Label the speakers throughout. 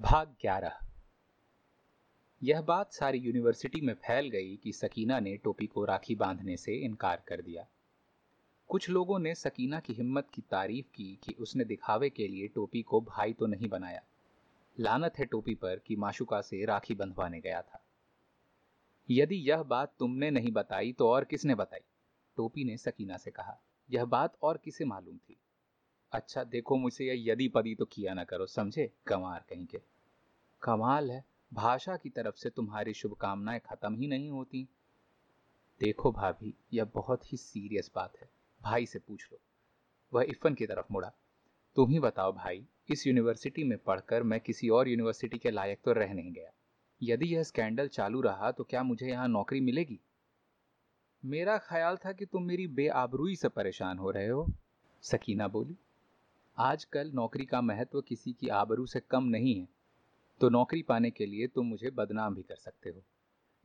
Speaker 1: भाग ग्यारह। यह बात सारी यूनिवर्सिटी में फैल गई कि सकीना ने टोपी को राखी बांधने से इनकार कर दिया। कुछ लोगों ने सकीना की हिम्मत की तारीफ़ की कि उसने दिखावे के लिए टोपी को भाई तो नहीं बनाया। लानत है टोपी पर कि माशुका से राखी बंधवाने गया था। यदि यह बात तुमने नहीं बताई तो और किसने बताई? टोपी ने सकीना से कहा। यह बात और किसे मालूम थी? अच्छा देखो मुझसे यह यदि पदी तो किया ना करो, समझे? कमार कहीं के। कमाल है। भाषा की तरफ़ से तुम्हारी शुभकामनाएँ खत्म ही नहीं होती। देखो भाभी, यह बहुत ही सीरियस बात है। भाई से पूछ लो। वह इफ़न की तरफ़ मुड़ा। तुम ही बताओ भाई, इस यूनिवर्सिटी में पढ़कर मैं किसी और यूनिवर्सिटी के लायक तो रह नहीं गया। यदि यह स्कैंडल चालू रहा तो क्या मुझे यहाँ नौकरी मिलेगी? मेरा ख्याल था कि तुम मेरी बेआबरूई से परेशान हो रहे हो। सकीना बोली। आजकल नौकरी का महत्व किसी की आबरू से कम नहीं है। तो नौकरी पाने के लिए तुम मुझे बदनाम भी कर सकते हो।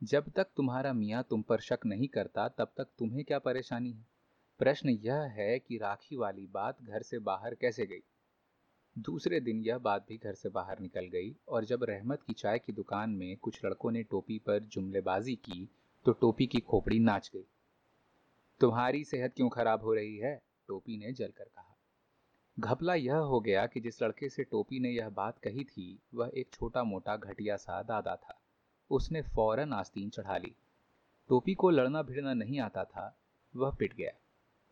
Speaker 1: जब तक तुम्हारा मियाँ तुम पर शक नहीं करता, तब तक तुम्हें क्या परेशानी है? प्रश्न यह है कि राखी वाली बात घर से बाहर कैसे गई? दूसरे दिन यह बात भी घर से बाहर निकल गई और जब रहमत की चाय की दुकान में कुछ लड़कों ने टोपी पर जुमलेबाजी की तो टोपी की खोपड़ी नाच गई। तुम्हारी सेहत क्यों खराब हो रही है? टोपी ने जलकर कहा। घपला यह हो गया कि जिस लड़के से टोपी ने यह बात कही थी, वह एक छोटा मोटा घटिया सा दादा था। उसने फ़ौरन आस्तीन चढ़ा ली। टोपी को लड़ना भिड़ना नहीं आता था, वह पिट गया।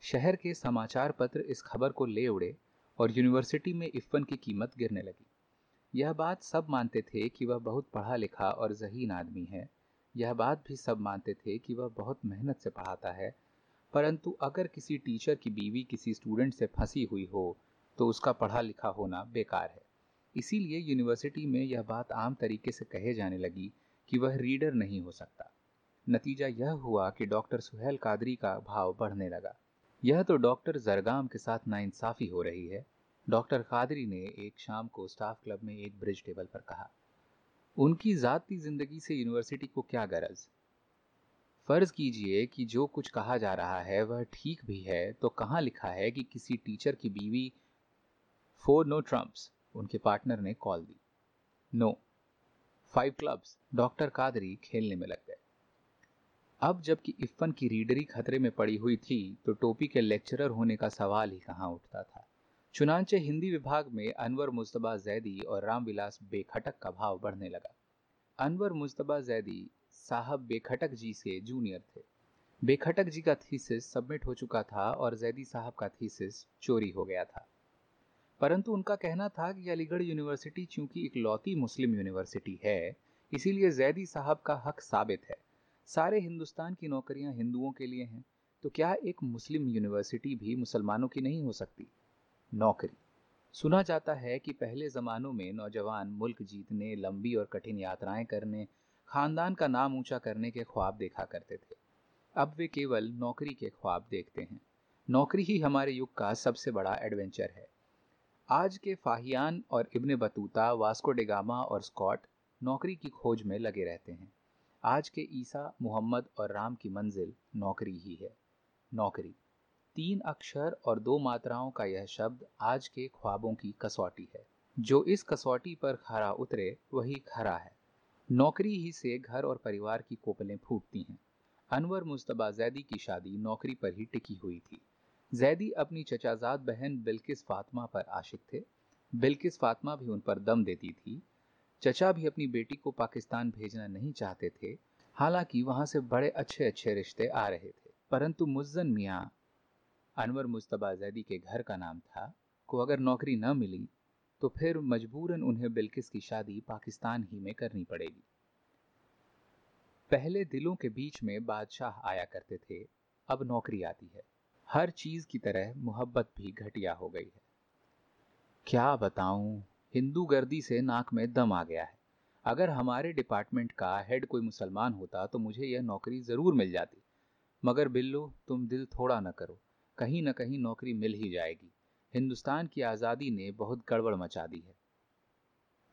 Speaker 1: शहर के समाचार पत्र इस खबर को ले उड़े और यूनिवर्सिटी में इफ़न की कीमत गिरने लगी। यह बात सब मानते थे कि वह बहुत पढ़ा लिखा और जहीन आदमी है। यह बात भी सब मानते थे कि वह बहुत मेहनत से पढ़ाता है, परंतु अगर किसी टीचर की बीवी किसी स्टूडेंट से फंसी हुई हो तो उसका पढ़ा लिखा होना बेकार है। इसीलिए यूनिवर्सिटी में यह बात आम तरीके से कहे जाने लगी कि वह रीडर नहीं हो सकता। नतीजा यह हुआ कि डॉक्टर सुहेल कादरी का भाव बढ़ने लगा। यह तो डॉक्टर जरगाम के साथ नाइंसाफ़ी हो रही है, डॉक्टर कादरी ने एक शाम को स्टाफ क्लब में एक ब्रिज टेबल पर कहा, उनकी ज़ाती ज़िंदगी से यूनिवर्सिटी को क्या गरज? फ़र्ज़ कीजिए कि जो कुछ कहा जा रहा है वह ठीक भी है तो कहाँ लिखा है कि किसी टीचर की बीवी फोर नो ट्रम्प्स उनके पार्टनर ने कॉल दी. No five clubs doctor Qadri खेलने में लग गए. अब जबकि इफ़न की रीडरी खतरे में पड़ी हुई थी तो टोपी के लेक्चरर होने का सवाल ही कहाँ उठता था? चुनाचे हिंदी विभाग में अनवर मुस्तबा जैदी और रामविलास बेखटक का भाव बढ़ने लगा। अनवर मुस्तबा जैदी साहब बेखटक जी से जूनियर थे। बेखटक जी का थीसिस सबमिट हो चुका था और जैदी साहब का थीसिस चोरी हो गया था। परंतु उनका कहना था कि अलीगढ़ यूनिवर्सिटी चूँकि एक लौती मुस्लिम यूनिवर्सिटी है, इसीलिए जैदी साहब का हक साबित है। सारे हिंदुस्तान की नौकरियाँ हिंदुओं के लिए हैं तो क्या एक मुस्लिम यूनिवर्सिटी भी मुसलमानों की नहीं हो सकती? नौकरी। सुना जाता है कि पहले ज़मानों में नौजवान मुल्क जीतने, लंबी और कठिन यात्राएँ करने, खानदान का नाम ऊँचा करने के ख्वाब देखा करते थे। अब वे केवल नौकरी के ख्वाब देखते हैं। नौकरी ही हमारे युग का सबसे बड़ा एडवेंचर है। आज के फाहियान और Ibn Battuta, Vasco da Gama और स्कॉट नौकरी की खोज में लगे रहते हैं। आज के ईसा, मोहम्मद और राम की मंजिल नौकरी ही है। नौकरी। तीन अक्षर और दो मात्राओं का यह शब्द आज के ख्वाबों की कसौटी है। जो इस कसौटी पर खरा उतरे, वही खरा है। नौकरी ही से घर और परिवार की कोपलें फूटती हैं। अनवर मुस्तबा जैदी की शादी नौकरी पर ही टिकी हुई थी। जैदी अपनी चचाजाद बहन बिल्किस फातिमा पर आशिक थे। बिल्किस फातिमा भी उन पर दम देती थी। चचा भी अपनी बेटी को पाकिस्तान भेजना नहीं चाहते थे। हालाँकि वहाँ से बड़े अच्छे अच्छे रिश्ते आ रहे थे। परंतु मुज्जन मियाँ अनवर मुस्तबा जैदी के घर का नाम था। को अगर नौकरी न मिली तो फिर मजबूरन उन्हें बिल्किस की शादी पाकिस्तान ही में करनी पड़ेगी। पहले दिलों के बीच में बादशाह आया करते थे। अब नौकरी आती है। हर चीज़ की तरह मोहब्बत भी घटिया हो गई है। क्या बताऊँ, हिंदू गर्दी से नाक में दम आ गया है। अगर हमारे डिपार्टमेंट का हेड कोई मुसलमान होता तो मुझे यह नौकरी ज़रूर मिल जाती। मगर बिल्लो, तुम दिल थोड़ा न करो। कहीं ना कहीं नौकरी मिल ही जाएगी। हिंदुस्तान की आज़ादी ने बहुत गड़बड़ मचा दी है।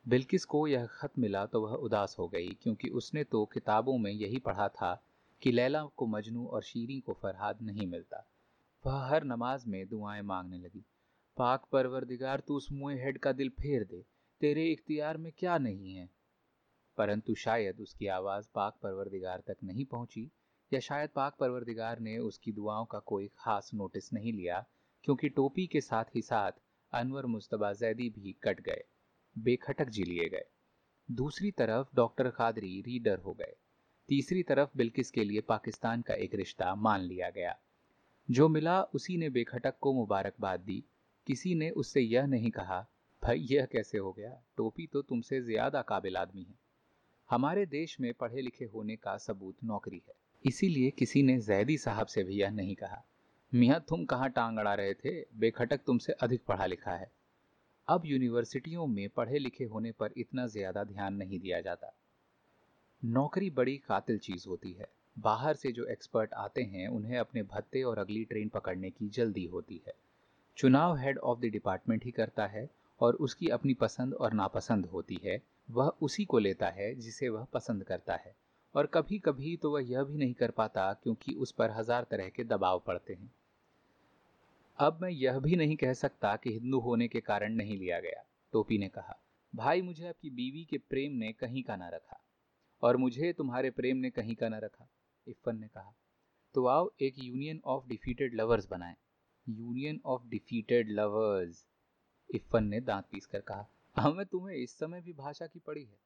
Speaker 1: बिल्किस को यह खत मिला तो वह उदास हो गई, क्योंकि उसने तो किताबों में यही पढ़ा था कि लैला को मजनू और शीरी को फरहाद नहीं मिलता। वह हर नमाज़ में दुआएँ मांगने लगी। पाक परवरदिगार, तू उस मुए हेड का दिल फेर दे। तेरे इख्तियार में क्या नहीं है? परंतु शायद उसकी आवाज़ पाक परवरदिगार तक नहीं पहुँची, या शायद पाक परवरदिगार ने उसकी दुआओं का कोई खास नोटिस नहीं लिया, क्योंकि टोपी के साथ ही साथ अनवर मुस्तबा जैदी भी कट गए, बेखटक जी लिए गए। दूसरी तरफ़ डॉक्टर खादरी रीडर हो गए। तीसरी तरफ़ बिल्किस के लिए पाकिस्तान का एक रिश्ता मान लिया गया। जो मिला उसी ने बेखटक को मुबारकबाद दी। किसी ने उससे यह नहीं कहा, भाई, यह कैसे हो गया? टोपी तो तुमसे ज़्यादा काबिल आदमी है। हमारे देश में पढ़े लिखे होने का सबूत नौकरी है। इसीलिए किसी ने जैदी साहब से भी यह नहीं कहा। मियाँ, तुम कहाँ टांग अड़ा रहे थे? बेखटक तुमसे अधिक पढ़ा लिखा है। अब यूनिवर्सिटियों में पढ़े लिखे होने पर इतना ज़्यादा ध्यान नहीं दिया जाता। नौकरी बड़ी कातिल चीज़ होती है। बाहर से जो एक्सपर्ट आते हैं, उन्हें अपने भत्ते और अगली ट्रेन पकड़ने की जल्दी होती है। चुनाव हेड ऑफ़ द डिपार्टमेंट ही करता है और उसकी अपनी पसंद और नापसंद होती है। वह उसी को लेता है जिसे वह पसंद करता है। और कभी कभी तो वह यह भी नहीं कर पाता क्योंकि उस पर हज़ार तरह के दबाव पड़ते हैं। अब मैं यह भी नहीं कह सकता कि हिंदू होने के कारण नहीं लिया गया, टोपी ने कहा। भाई, मुझे आपकी बीवी के प्रेम ने कहीं का ना रखा। और मुझे तुम्हारे प्रेम ने कहीं का ना रखा। इफ़न ने कहा तो आओ एक यूनियन ऑफ़ डिफीटेड लवर्स बनाएँ। Union of defeated lovers Iffan ने दांत पीस कर कहा, हमें तुम्हें इस समय भी भाषा की पड़ी है।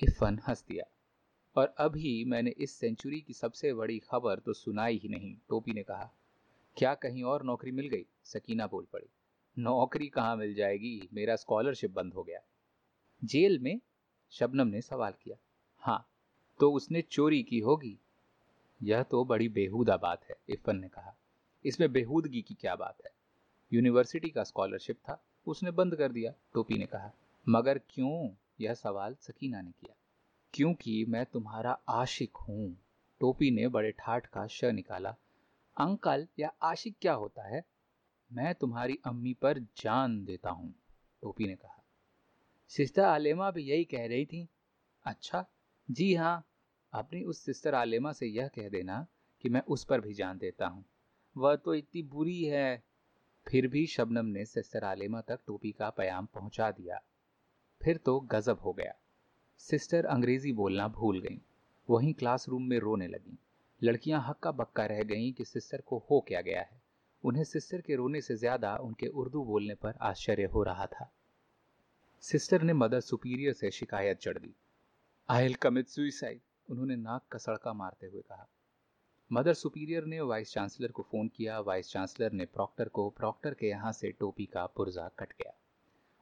Speaker 1: इफ़न हंस दिया, और अभी मैंने इस सेंचुरी की सबसे बड़ी खबर तो सुनाई ही नहीं, टोपी ने कहा, क्या कहीं और नौकरी मिल गई? सकीना बोल पड़ी, नौकरी कहाँ मिल जाएगी? मेरा स्कॉलरशिप बंद हो गया। जेल में शबनम ने सवाल किया हाँ तो उसने चोरी की होगी? यह तो बड़ी बेहूदा बात है इफ़न ने कहा। इसमें बेहूदगी की क्या बात है? यूनिवर्सिटी का स्कॉलरशिप था, उसने बंद कर दिया, टोपी ने कहा। मगर क्यों? यह सवाल सकीना ने किया। क्योंकि मैं तुम्हारा आशिक हूँ। टोपी ने बड़े ठाठ का श निकाला। अंकल या आशिक क्या होता है? मैं तुम्हारी अम्मी पर जान देता हूँ, टोपी ने कहा। सिस्टर आलेमा भी यही कह रही थी। अच्छा जी हाँ अपनी उस सिस्टर आलेमा से यह कह देना कि मैं उस पर भी जान देता हूँ। वह तो इतनी बुरी है। फिर भी शबनम ने सिस्टर आलेमा तक टोपी का पयाम पहुँचा दिया। फिर तो गजब हो गया। सिस्टर अंग्रेज़ी बोलना भूल गईं। वहीं क्लासरूम में रोने लगीं। लड़कियाँ हक्का बक्का रह गईं कि सिस्टर को हो क्या गया है। उन्हें सिस्टर के रोने से ज़्यादा उनके उर्दू बोलने पर आश्चर्य हो रहा था। सिस्टर ने मदर सुपीरियर से शिकायत चढ़ दी। आई कमिट सुइसाइड उन्होंने नाक का सड़का मारते हुए कहा। मदर सुपीरियर ने वाइस चांसलर को फ़ोन किया। वाइस चांसलर ने प्रॉक्टर को, प्रॉक्टर के यहाँ से टोपी का पुर्जा कट गया।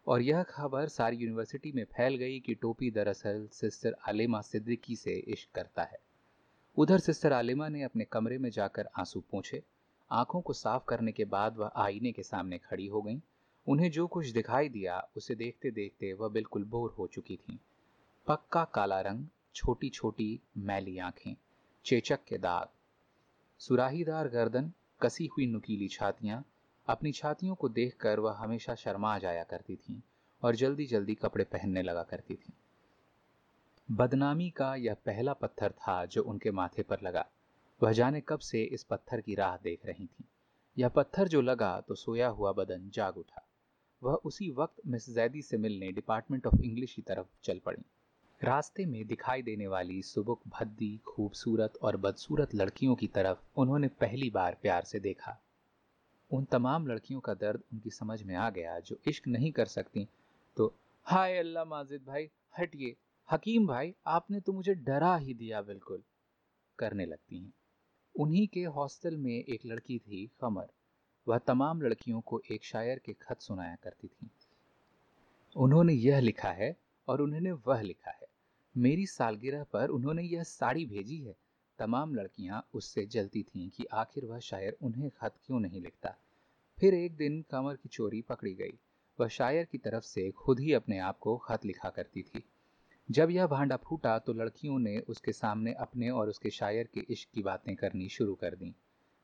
Speaker 1: और यह खबर सारी यूनिवर्सिटी में फैल गई कि टोपी दरअसल सिस्टर आलिमा सिद्दीकी से इश्क करता है। उधर सिस्टर आलिमा ने अपने कमरे में जाकर आँसू पूछे। आँखों को साफ़ करने के बाद वह आईने के सामने खड़ी हो गईं। उन्हें जो कुछ दिखाई दिया, उसे देखते देखते वह बिल्कुल बोर हो चुकी थीं। पक्का काला रंग छोटी छोटी मैली आँखें, चेचक के दाग, सुराहीदार गर्दन, कसी हुई नुकीली छातियाँ, अपनी छातियों को देखकर वह हमेशा शर्मा जाया करती थीं और जल्दी जल्दी कपड़े पहनने लगा करती थीं। बदनामी का यह पहला पत्थर था जो उनके माथे पर लगा। वह जाने कब से इस पत्थर की राह देख रही थी। यह पत्थर जो लगा तो सोया हुआ बदन जाग उठा। वह उसी वक्त मिस जैदी से मिलने डिपार्टमेंट ऑफ़ इंग्लिश की तरफ़ चल पड़ी। रास्ते में दिखाई देने वाली सुबुक, भद्दी, खूबसूरत और बदसूरत लड़कियों की तरफ़ उन्होंने पहली बार प्यार से देखा। उन तमाम लड़कियों का दर्द उनकी समझ में आ गया जो इश्क नहीं कर सकती। तो हाय अल्लाह माजिद भाई, हटिए। हकीम भाई, आपने तो मुझे डरा ही दिया बिल्कुल। करने लगती हैं। उन्हीं के हॉस्टल में एक लड़की थी, खमर। वह तमाम लड़कियों को एक शायर के खत सुनाया करती थी। उन्होंने यह लिखा है और उन्होंने वह लिखा है। मेरी सालगिरह पर उन्होंने यह साड़ी भेजी है। तमाम लड़कियाँ उससे जलती थीं कि आखिर वह शायर उन्हें खत क्यों नहीं लिखता। फिर एक दिन कमर की चोरी पकड़ी गई। वह शायर की तरफ़ से खुद ही अपने आप को खत लिखा करती थी। जब यह भांडा फूटा तो लड़कियों ने उसके सामने अपने और उसके शायर के इश्क की बातें करनी शुरू कर दी।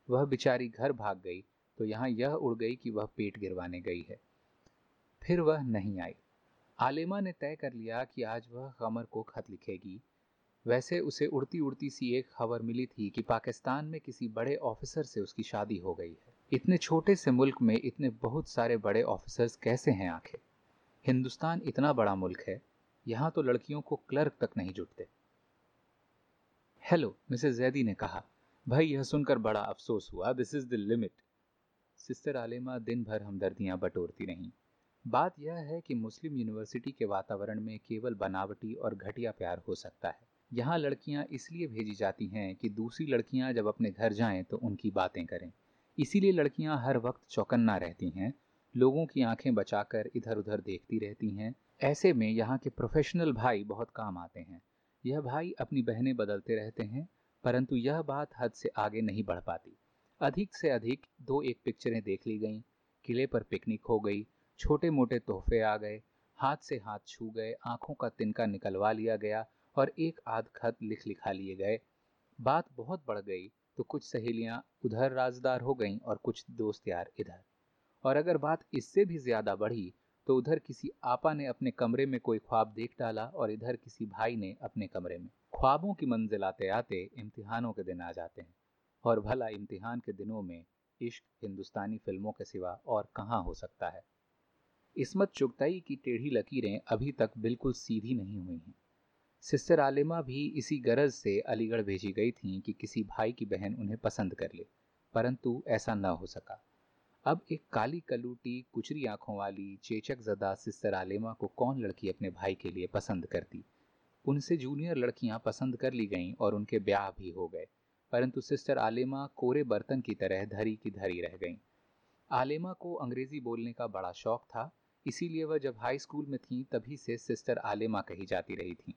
Speaker 1: वह बेचारी घर भाग गई तो यहाँ यह उड़ गई कि वह पेट गिरवाने गई है। फिर वह नहीं आई। आलिमा ने तय कर लिया कि आज वह कमर को खत लिखेगी। वैसे उसे उड़ती उड़ती सी एक खबर मिली थी कि पाकिस्तान में किसी बड़े ऑफिसर से उसकी शादी हो गई है। इतने छोटे से मुल्क में इतने बहुत सारे बड़े ऑफिसर्स कैसे हैं आखिर? हिंदुस्तान इतना बड़ा मुल्क है, यहाँ तो लड़कियों को क्लर्क तक नहीं जुटते। हेलो, मिसेस जैदी ने कहा, भाई, यह सुनकर बड़ा अफसोस हुआ। This is the limit sister Alima दिन भर हमदर्दियाँ बटोरती रहीं। बात यह है कि मुस्लिम यूनिवर्सिटी के वातावरण में केवल बनावटी और घटिया प्यार हो सकता है। यहाँ लड़कियाँ इसलिए भेजी जाती हैं कि दूसरी लड़कियाँ जब अपने घर जाएँ तो उनकी बातें करें। इसीलिए लड़कियाँ हर वक्त चौकन्ना रहती हैं, लोगों की आँखें बचाकर इधर उधर देखती रहती हैं। ऐसे में यहाँ के प्रोफेशनल भाई बहुत काम आते हैं। यह भाई अपनी बहनें बदलते रहते हैं, परंतु यह बात हद से आगे नहीं बढ़ पाती। अधिक से अधिक दो एक पिक्चरें देख ली गईं, किले पर पिकनिक हो गई छोटे मोटे तोहफे आ गए, हाथ से हाथ छू गए, आँखों का तिनका निकलवा लिया गया और एक आध खत लिख लिखा लिए गए। बात बहुत बढ़ गई तो कुछ सहेलियाँ उधर राजदार हो गईं और कुछ दोस्त यार इधर। और अगर बात इससे भी ज़्यादा बढ़ी तो उधर किसी आपा ने अपने कमरे में कोई ख्वाब देख डाला और इधर किसी भाई ने अपने कमरे में। ख्वाबों की मंजिल आते आते इम्तिहानों के दिन आ जाते हैं और भला इम्तिहान के दिनों में इश्क हिंदुस्तानी फ़िल्मों के सिवा और कहाँ हो सकता है। इसमत चुगताई की टेढ़ी लकीरें अभी तक बिल्कुल सीधी नहीं हुई हैं। सिस्टर आलिमा भी इसी गरज से अलीगढ़ भेजी गई थी कि किसी भाई की बहन उन्हें पसंद कर ले, परंतु ऐसा न हो सका। अब एक काली कलूटी, कुचरी आँखों वाली, चेचक जदा सिस्टर आलिमा को कौन लड़की अपने भाई के लिए पसंद करती? उनसे जूनियर लड़कियाँ पसंद कर ली गईं और उनके ब्याह भी हो गए, परंतु सिस्टर आलिमा कोरे बर्तन की तरह धरी की धरी रह गईं। आलिमा को अंग्रेज़ी बोलने का बड़ा शौक था इसीलिए वह जब हाई स्कूल में थी, तभी से सिस्टर आलिमा कही जाती रही थी।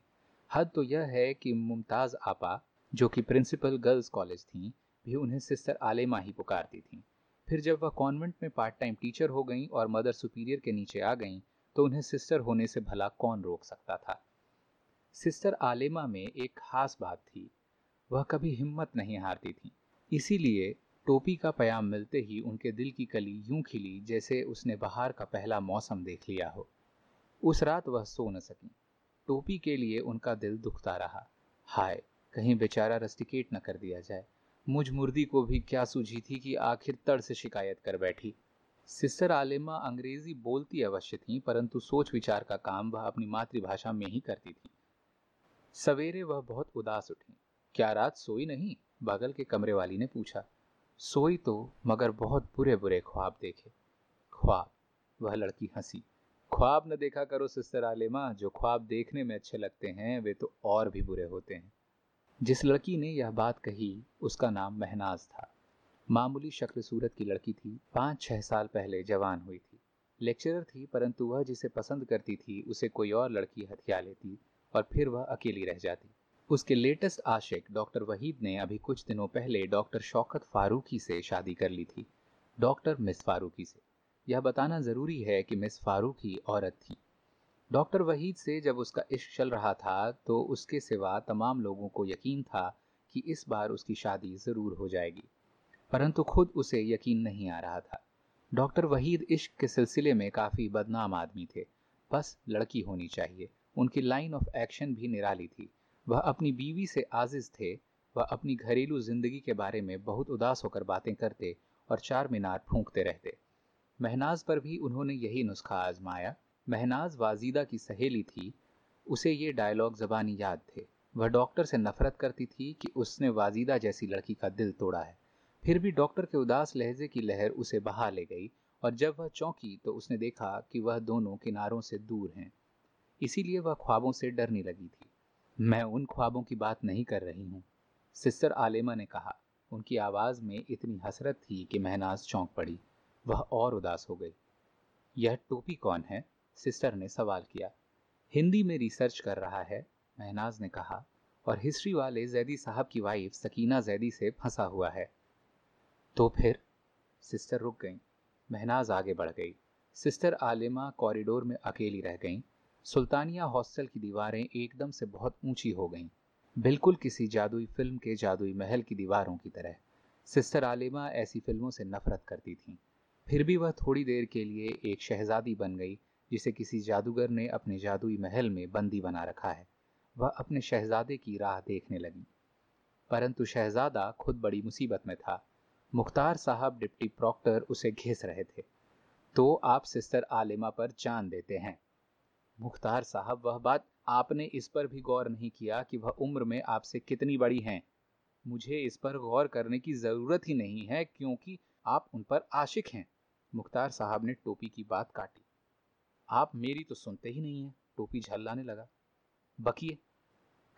Speaker 1: हद तो यह है कि मुमताज़ आपा, जो कि प्रिंसिपल गर्ल्स कॉलेज थी, भी उन्हें सिस्टर आलिमा ही पुकारती थी। फिर जब वह कॉन्वेंट में पार्ट टाइम टीचर हो गई और मदर सुपीरियर के नीचे आ गईं तो उन्हें सिस्टर होने से भला कौन रोक सकता था? सिस्टर आलिमा में एक खास बात थी, वह कभी हिम्मत नहीं हारती थी। इसीलिए टोपी का पयाम मिलते ही उनके दिल की कली यूँ खिली जैसे उसने बाहर का पहला मौसम देख लिया हो। उस रात वह सो न सकी। टोपी के लिए उनका दिल दुखता रहा। हाय, कहीं बेचारा रस्टिकेट न कर दिया जाए। मुझ मुर्दी को भी क्या सूझी थी कि आखिर तड़ से शिकायत कर बैठी। सिस्टर आलिमा अंग्रेज़ी बोलती अवश्य थी, परंतु सोच विचार का काम वह अपनी मातृभाषा में ही करती थी। सवेरे वह बहुत उदास उठी। क्या रात सोई नहीं? बगल के कमरे वाली ने पूछा। सोई तो मगर बहुत बुरे बुरे ख्वाब देखे। ख्वाब? वह लड़की हँसी। ख्वाब न देखा करो, सिस्टर आलिमा। जो ख्वाब देखने में अच्छे लगते हैं, वे तो और भी बुरे होते हैं। जिस लड़की ने यह बात कही, उसका नाम महनाज था। मामूली शक्ल सूरत की लड़की थी। पाँच छः साल पहले जवान हुई थी। लेक्चरर थी, परंतु वह जिसे पसंद करती थी, उसे कोई और लड़की हथिया लेती और फिर वह अकेली रह जाती। उसके लेटेस्ट आशिक, डॉक्टर वहीद ने अभी कुछ दिनों पहले डॉक्टर शौकत फारूकी से शादी कर ली थी। डॉक्टर मिस फारूकी से। यह बताना ज़रूरी है कि मिस फारूकी औरत थी। डॉक्टर वहीद से जब उसका इश्क चल रहा था तो उसके सिवा तमाम लोगों को यकीन था कि इस बार उसकी शादी ज़रूर हो जाएगी। परंतु खुद उसे यकीन नहीं आ रहा था। डॉक्टर वहीद इश्क के सिलसिले में काफ़ी बदनाम आदमी थे। बस लड़की होनी चाहिए। उनकी लाइन ऑफ़ एक्शन भी निराली थी। वह अपनी बीवी से आजिज थे, वह अपनी घरेलू ज़िंदगी के बारे में बहुत उदास होकर बातें करते और चार मीनार फूंकते रहते। महनाज पर भी उन्होंने यही नुस्खा आजमाया। महनाज वाजिदा की सहेली थी, उसे ये डायलॉग जबानी याद थे। वह डॉक्टर से नफरत करती थी कि उसने वाजिदा जैसी लड़की का दिल तोड़ा है। फिर भी डॉक्टर के उदास लहजे की लहर उसे बहा ले गई और जब वह चौंकी तो उसने देखा कि वह दोनों किनारों से दूर हैं। इसीलिए वह ख्वाबों से डरने लगी थी। मैं उन ख्वाबों की बात नहीं कर रही हूँ। सिस्टर आलिमा ने कहा, उनकी आवाज़ में इतनी हसरत थी कि महनाज चौंक पड़ी। वह और उदास हो गई। यह टोपी कौन है? सिस्टर ने सवाल किया। हिंदी में रिसर्च कर रहा है, महनाज ने कहा, और हिस्ट्री वाले जैदी साहब की वाइफ सकीना जैदी से फंसा हुआ है। तो फिर? सिस्टर रुक गई। महनाज आगे बढ़ गई। सिस्टर आलिमा कॉरिडोर में अकेली रह गईं। सुल्तानिया हॉस्टल की दीवारें एकदम से बहुत ऊँची हो गईं। बिल्कुल किसी जादुई फ़िल्म के जादुई महल की दीवारों की तरह। सिस्टर आलिमा ऐसी फ़िल्मों से नफरत करती थीं। फिर भी वह थोड़ी देर के लिए एक शहजादी बन गई, जिसे किसी जादूगर ने अपने जादुई महल में बंदी बना रखा है। वह अपने शहजादे की राह देखने लगी। परंतु शहजादा खुद बड़ी मुसीबत में था। मुख्तार साहब डिप्टी प्रॉक्टर उसे घिस रहे थे। तो आप सिस्टर आलिमा पर जान देते हैं। मुख्तार साहब, वह बात आपने इस पर भी गौर नहीं किया कि वह उम्र में आपसे कितनी बड़ी हैं। मुझे इस पर गौर करने की ज़रूरत ही नहीं है क्योंकि आप उन पर आशिक हैं। मुख्तार साहब ने टोपी की बात काटी। आप मेरी तो सुनते ही नहीं है। टोपी झल्लाने लगा। बकिए,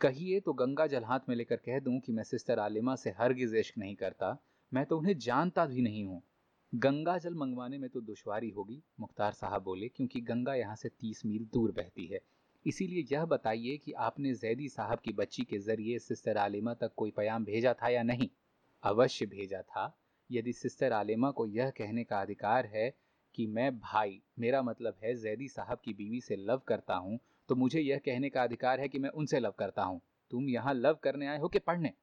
Speaker 1: कहिए तो गंगा जल हाथ में लेकर कह दूँ कि मैं सिस्टर आलिमा से हरगिज इश्क नहीं करता। मैं तो उन्हें जानता भी नहीं हूँ। गंगा जल मंगवाने में तो दुश्वारी होगी, मुख्तार साहब बोले, क्योंकि गंगा यहाँ से तीस मील दूर बहती है। इसीलिए यह बताइए कि आपने जैदी साहब की बच्ची के ज़रिए सिस्टर आलिमा तक कोई प्याम भेजा था या नहीं? अवश्य भेजा था। यदि सिस्टर आलिमा को यह कहने का अधिकार है कि मैं भाई, मेरा मतलब है जैदी साहब की बीवी से लव करता हूँ तो मुझे यह कहने का अधिकार है कि मैं उनसे लव करता हूँ। तुम यहाँ लव करने आए हो कि पढ़ने?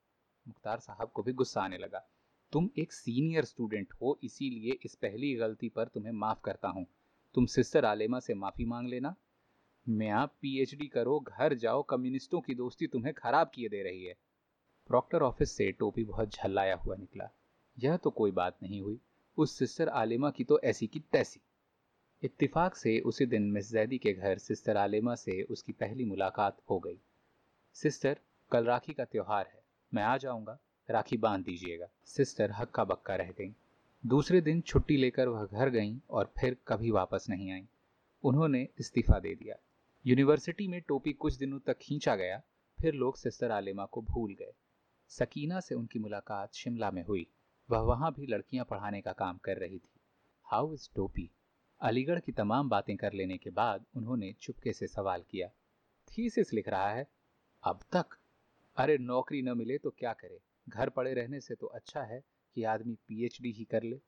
Speaker 1: मुख्तार साहब को भी गुस्सा आने लगा। तुम एक सीनियर स्टूडेंट हो, इसीलिए इस पहली गलती पर तुम्हें माफ़ करता हूँ। तुम सिस्टर आलेमा से माफ़ी मांग लेना। मैं आप पीएचडी करो, घर जाओ, कम्युनिस्टों की दोस्ती तुम्हें खराब किए दे रही है। प्रॉक्टर ऑफ़िस से टोपी बहुत झल्लाया हुआ निकला। यह तो कोई बात नहीं हुई। उस सिस्टर आलिमा की तो ऐसी की तैसी। इत्तेफाक से उसी दिन मिस जैदी के घर सिस्टर आलिमा से उसकी पहली मुलाकात हो गई। सिस्टर, कल राखी का त्योहार है। मैं आ जाऊँगा। राखी बाँध दीजिएगा। सिस्टर हक्का बक्का रह गई। दूसरे दिन छुट्टी लेकर वह घर गईं और फिर कभी वापस नहीं आई। उन्होंने इस्तीफा दे दिया। यूनिवर्सिटी में टोपी कुछ दिनों तक खींचा गया, फिर लोग सिस्टर आलिमा को भूल गए। सकीना से उनकी मुलाकात शिमला में हुई। वह वहाँ भी लड़कियाँ पढ़ाने का काम कर रही थी। हाउ इज़ टोपी? अलीगढ़ की तमाम बातें कर लेने के बाद उन्होंने चुपके से सवाल किया, थीसिस लिख रहा है? अब तक? अरे, नौकरी न मिले तो क्या करे? घर पड़े रहने से तो अच्छा है कि आदमी पीएचडी ही कर ले।